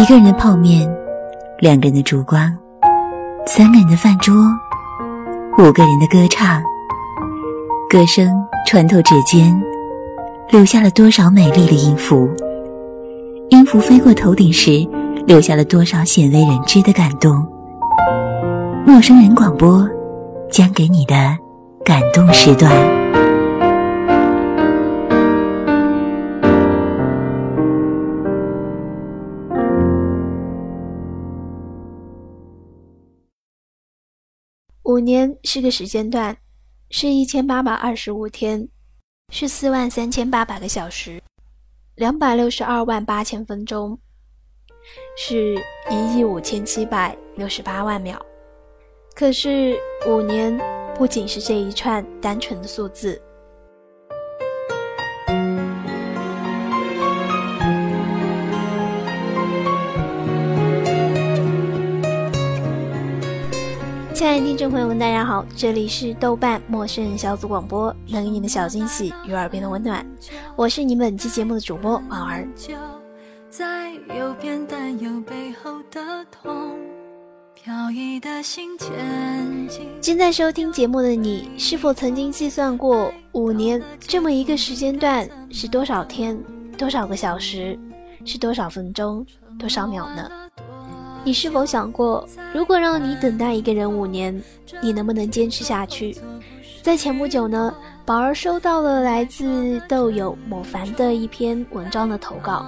一个人的泡面，两个人的烛光，三个人的饭桌，五个人的歌唱。歌声穿透指尖，留下了多少美丽的音符？音符飞过头顶时，留下了多少鲜为人知的感动？陌生人广播，将给你的感动时段。年是个时间段，是一千八百二十五天，是四万三千八百个小时，两百六十二万八千分钟，是一亿五千七百六十八万秒。可是五年不仅是这一串单纯的数字。亲爱的听众朋友们，大家好，这里是豆瓣陌生人小组广播，能给你的小惊喜与耳边的温暖，我是你本期节目的主播婉儿。在右边，但有背后的痛。飘逸的心前进正在收听节目的你，是否曾经计算过五年这么一个时间段是多少天、多少个小时、是多少分钟、多少秒呢？你是否想过，如果让你等待一个人五年，你能不能坚持下去？在前不久呢，宝儿收到了来自豆友某凡的一篇文章的投稿，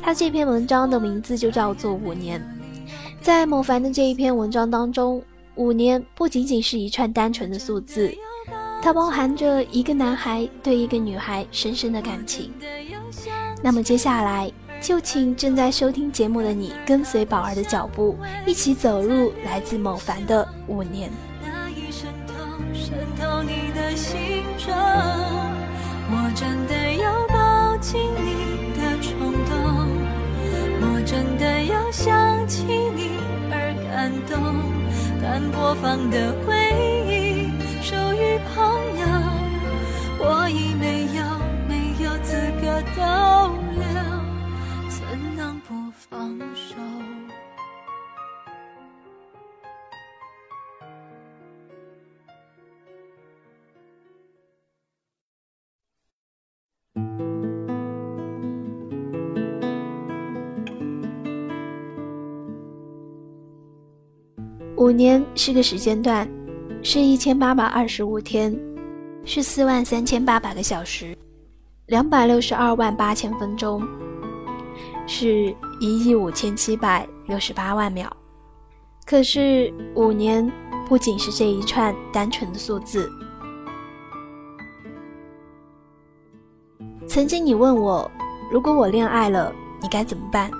他这篇文章的名字就叫做《五年》。在某凡的这一篇文章当中，五年不仅仅是一串单纯的数字，它包含着一个男孩对一个女孩深深的感情。那么接下来。就请正在收听节目的你，跟随宝儿的脚步，一起走入来自某凡的五年。那一声痛，渗透你的心中我真的要抱紧你的冲动，我真的要想起你而感动。但播放的回五年是个时间段，是一千八百二十五天，是四万三千八百个小时，两百六十二万八千分钟。是一亿五千七百六十八万秒，可是五年不仅是这一串单纯的数字。曾经你问我，如果我恋爱了，你该怎么办？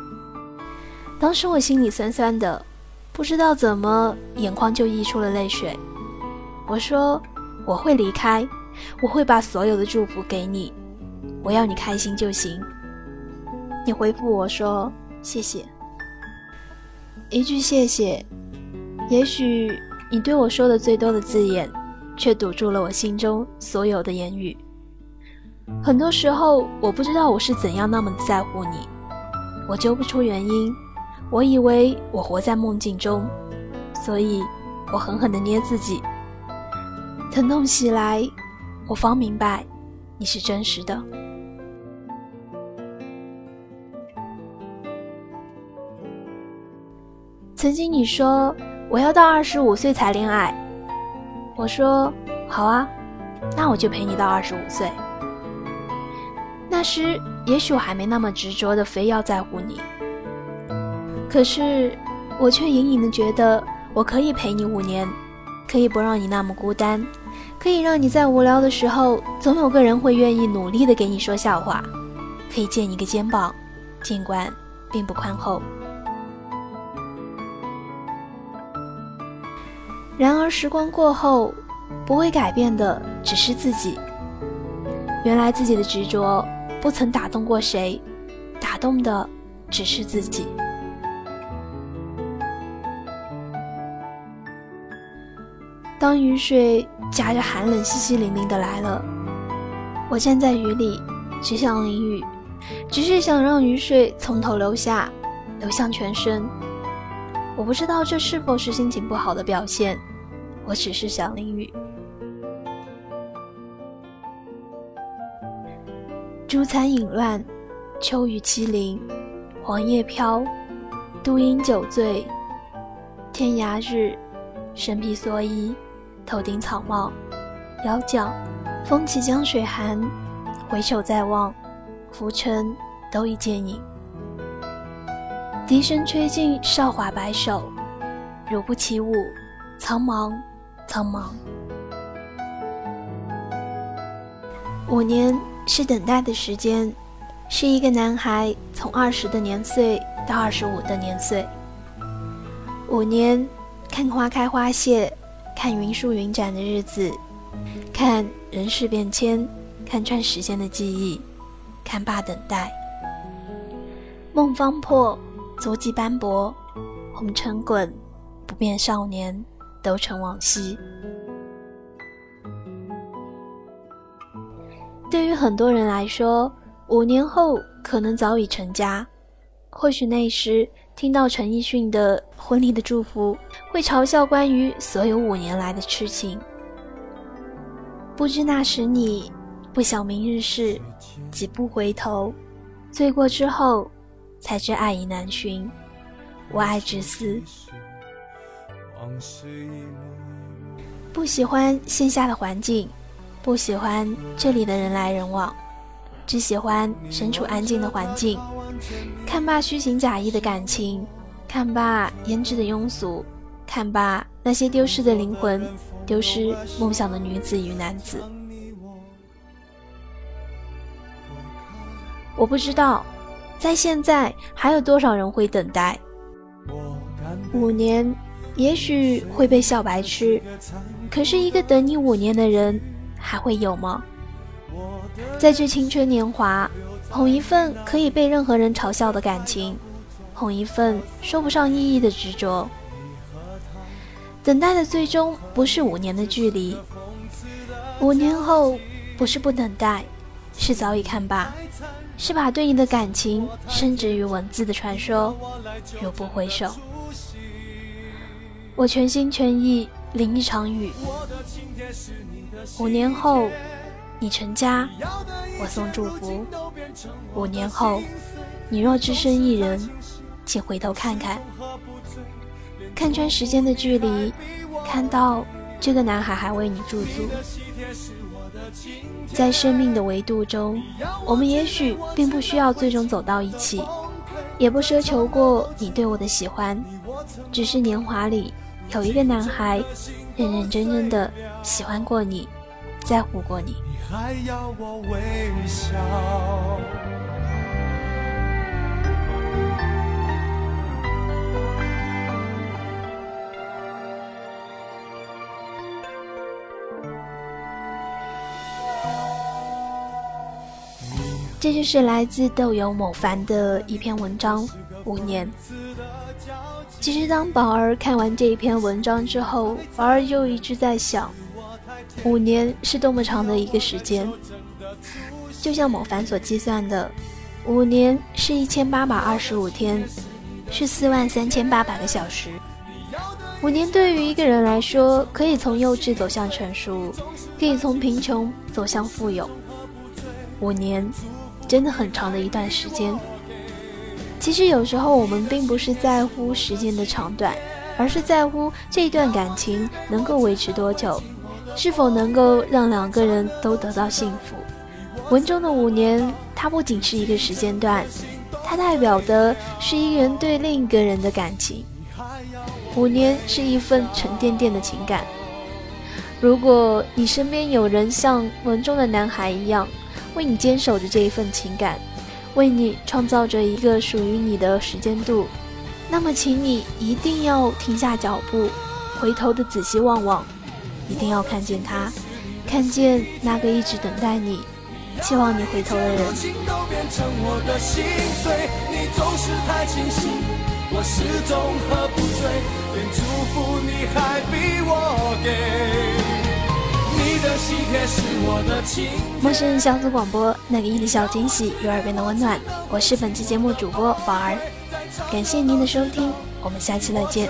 当时我心里酸酸的，不知道怎么，眼眶就溢出了泪水。我说我会离开，我会把所有的祝福给你，我要你开心就行。你回复我说谢谢，一句谢谢，也许你对我说的最多的字眼，却堵住了我心中所有的言语。很多时候，我不知道我是怎样那么在乎你，我揪不出原因，我以为我活在梦境中，所以我狠狠的捏自己。疼痛袭来，我方明白，你是真实的。曾经你说我要到二十五岁才恋爱，我说好啊，那我就陪你到二十五岁。那时也许我还没那么执着的非要在乎你，可是我却隐隐的觉得我可以陪你五年，可以不让你那么孤单，可以让你在无聊的时候总有个人会愿意努力的给你说笑话，可以借你个肩膀，尽管并不宽厚。然而时光过后，不会改变的只是自己。原来自己的执着不曾打动过谁，打动的只是自己。当雨水夹着寒冷，淅淅沥沥的来了，我站在雨里，只想淋雨，只是想让雨水从头流下，流向全身。我不知道这是否是心情不好的表现，我只是想淋雨。珠残影乱，秋雨凄凌，黄叶飘，独饮酒醉。天涯日，身披蓑衣，头顶草帽，遥讲风起江水寒，回首再望，浮尘都已渐隐。笛声吹尽韶华白首，如不起舞，苍茫，苍茫。五年是等待的时间，是一个男孩从二十的年岁到二十五的年岁。五年，看花开花谢，看云舒云展的日子，看人事变迁，看穿时间的记忆，看罢等待。梦方破。足迹斑驳，红尘滚，不变少年，都成往昔。对于很多人来说，五年后可能早已成家。或许那时听到陈奕迅的婚礼的祝福，会嘲笑关于所有五年来的痴情。不知那时你不晓明日事，几步回头，醉过之后。才知爱已难寻，我爱至死。不喜欢线下的环境，不喜欢这里的人来人往，只喜欢身处安静的环境。看罢虚情假意的感情，看罢胭脂的庸俗，看罢那些丢失的灵魂、丢失梦想的女子与男子。我不知道。在现在，还有多少人会等待？五年，也许会被笑白痴，可是一个等你五年的人，还会有吗？在这青春年华，捧一份可以被任何人嘲笑的感情，捧一份说不上意义的执着。等待的最终不是五年的距离，五年后不是不等待，是早已看罢。是把对你的感情深植于文字的传说，如不回首，我全心全意淋一场雨。五年后，你成家，我送祝福。五年后，你若只身一人，请回头看看，看穿时间的距离，看到这个男孩还为你驻足。在生命的维度中，我们也许并不需要最终走到一起，也不奢求过你对我的喜欢，只是年华里有一个男孩，认认真真的喜欢过你，在乎过你。还要我微笑这就是来自豆友某凡的一篇文章。五年，其实当宝儿看完这一篇文章之后，宝儿就一直在想，五年是多么长的一个时间。就像某凡所计算的，五年是一千八百二十五天，是四万三千八百个小时。五年对于一个人来说，可以从幼稚走向成熟，可以从贫穷走向富有。五年。真的很长的一段时间。其实有时候我们并不是在乎时间的长短，而是在乎这段感情能够维持多久，是否能够让两个人都得到幸福。文中的五年，它不仅是一个时间段，它代表的是一个人对另一个人的感情。五年是一份沉甸甸的情感。如果你身边有人像文中的男孩一样，为你坚守着这一份情感，为你创造着一个属于你的时间度，那么，请你一定要停下脚步，回头的仔细望望，一定要看见他，看见那个一直等待你、期望你回头的人。陌生人小组广播，那个一粒小惊喜，与耳边的温暖。我是本期节目主播宝儿，感谢您的收听，我们下期再见。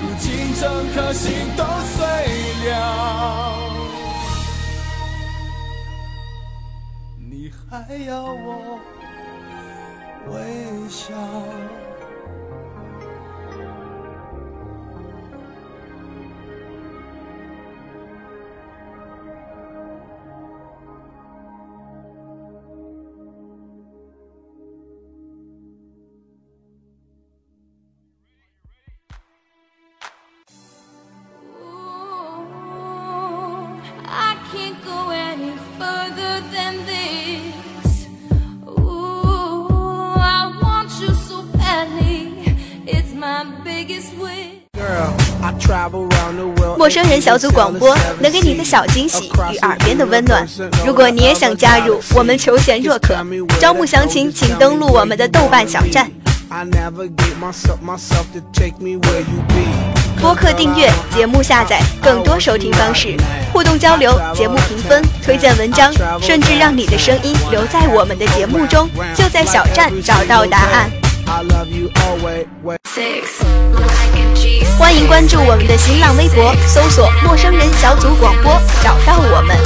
如今整颗心都碎了你还要我微笑？陌生人小组广播能给你的小惊喜与耳边的温暖。如果你也想加入，我们求贤若渴，招募详情请登录我们的豆瓣小站。播客订阅、节目下载、更多收听方式、互动交流、节目评分、推荐文章，甚至让你的声音留在我们的节目中，就在小站找到答案。欢迎关注我们的新浪微博，搜索“陌生人小组广播”，找到我们。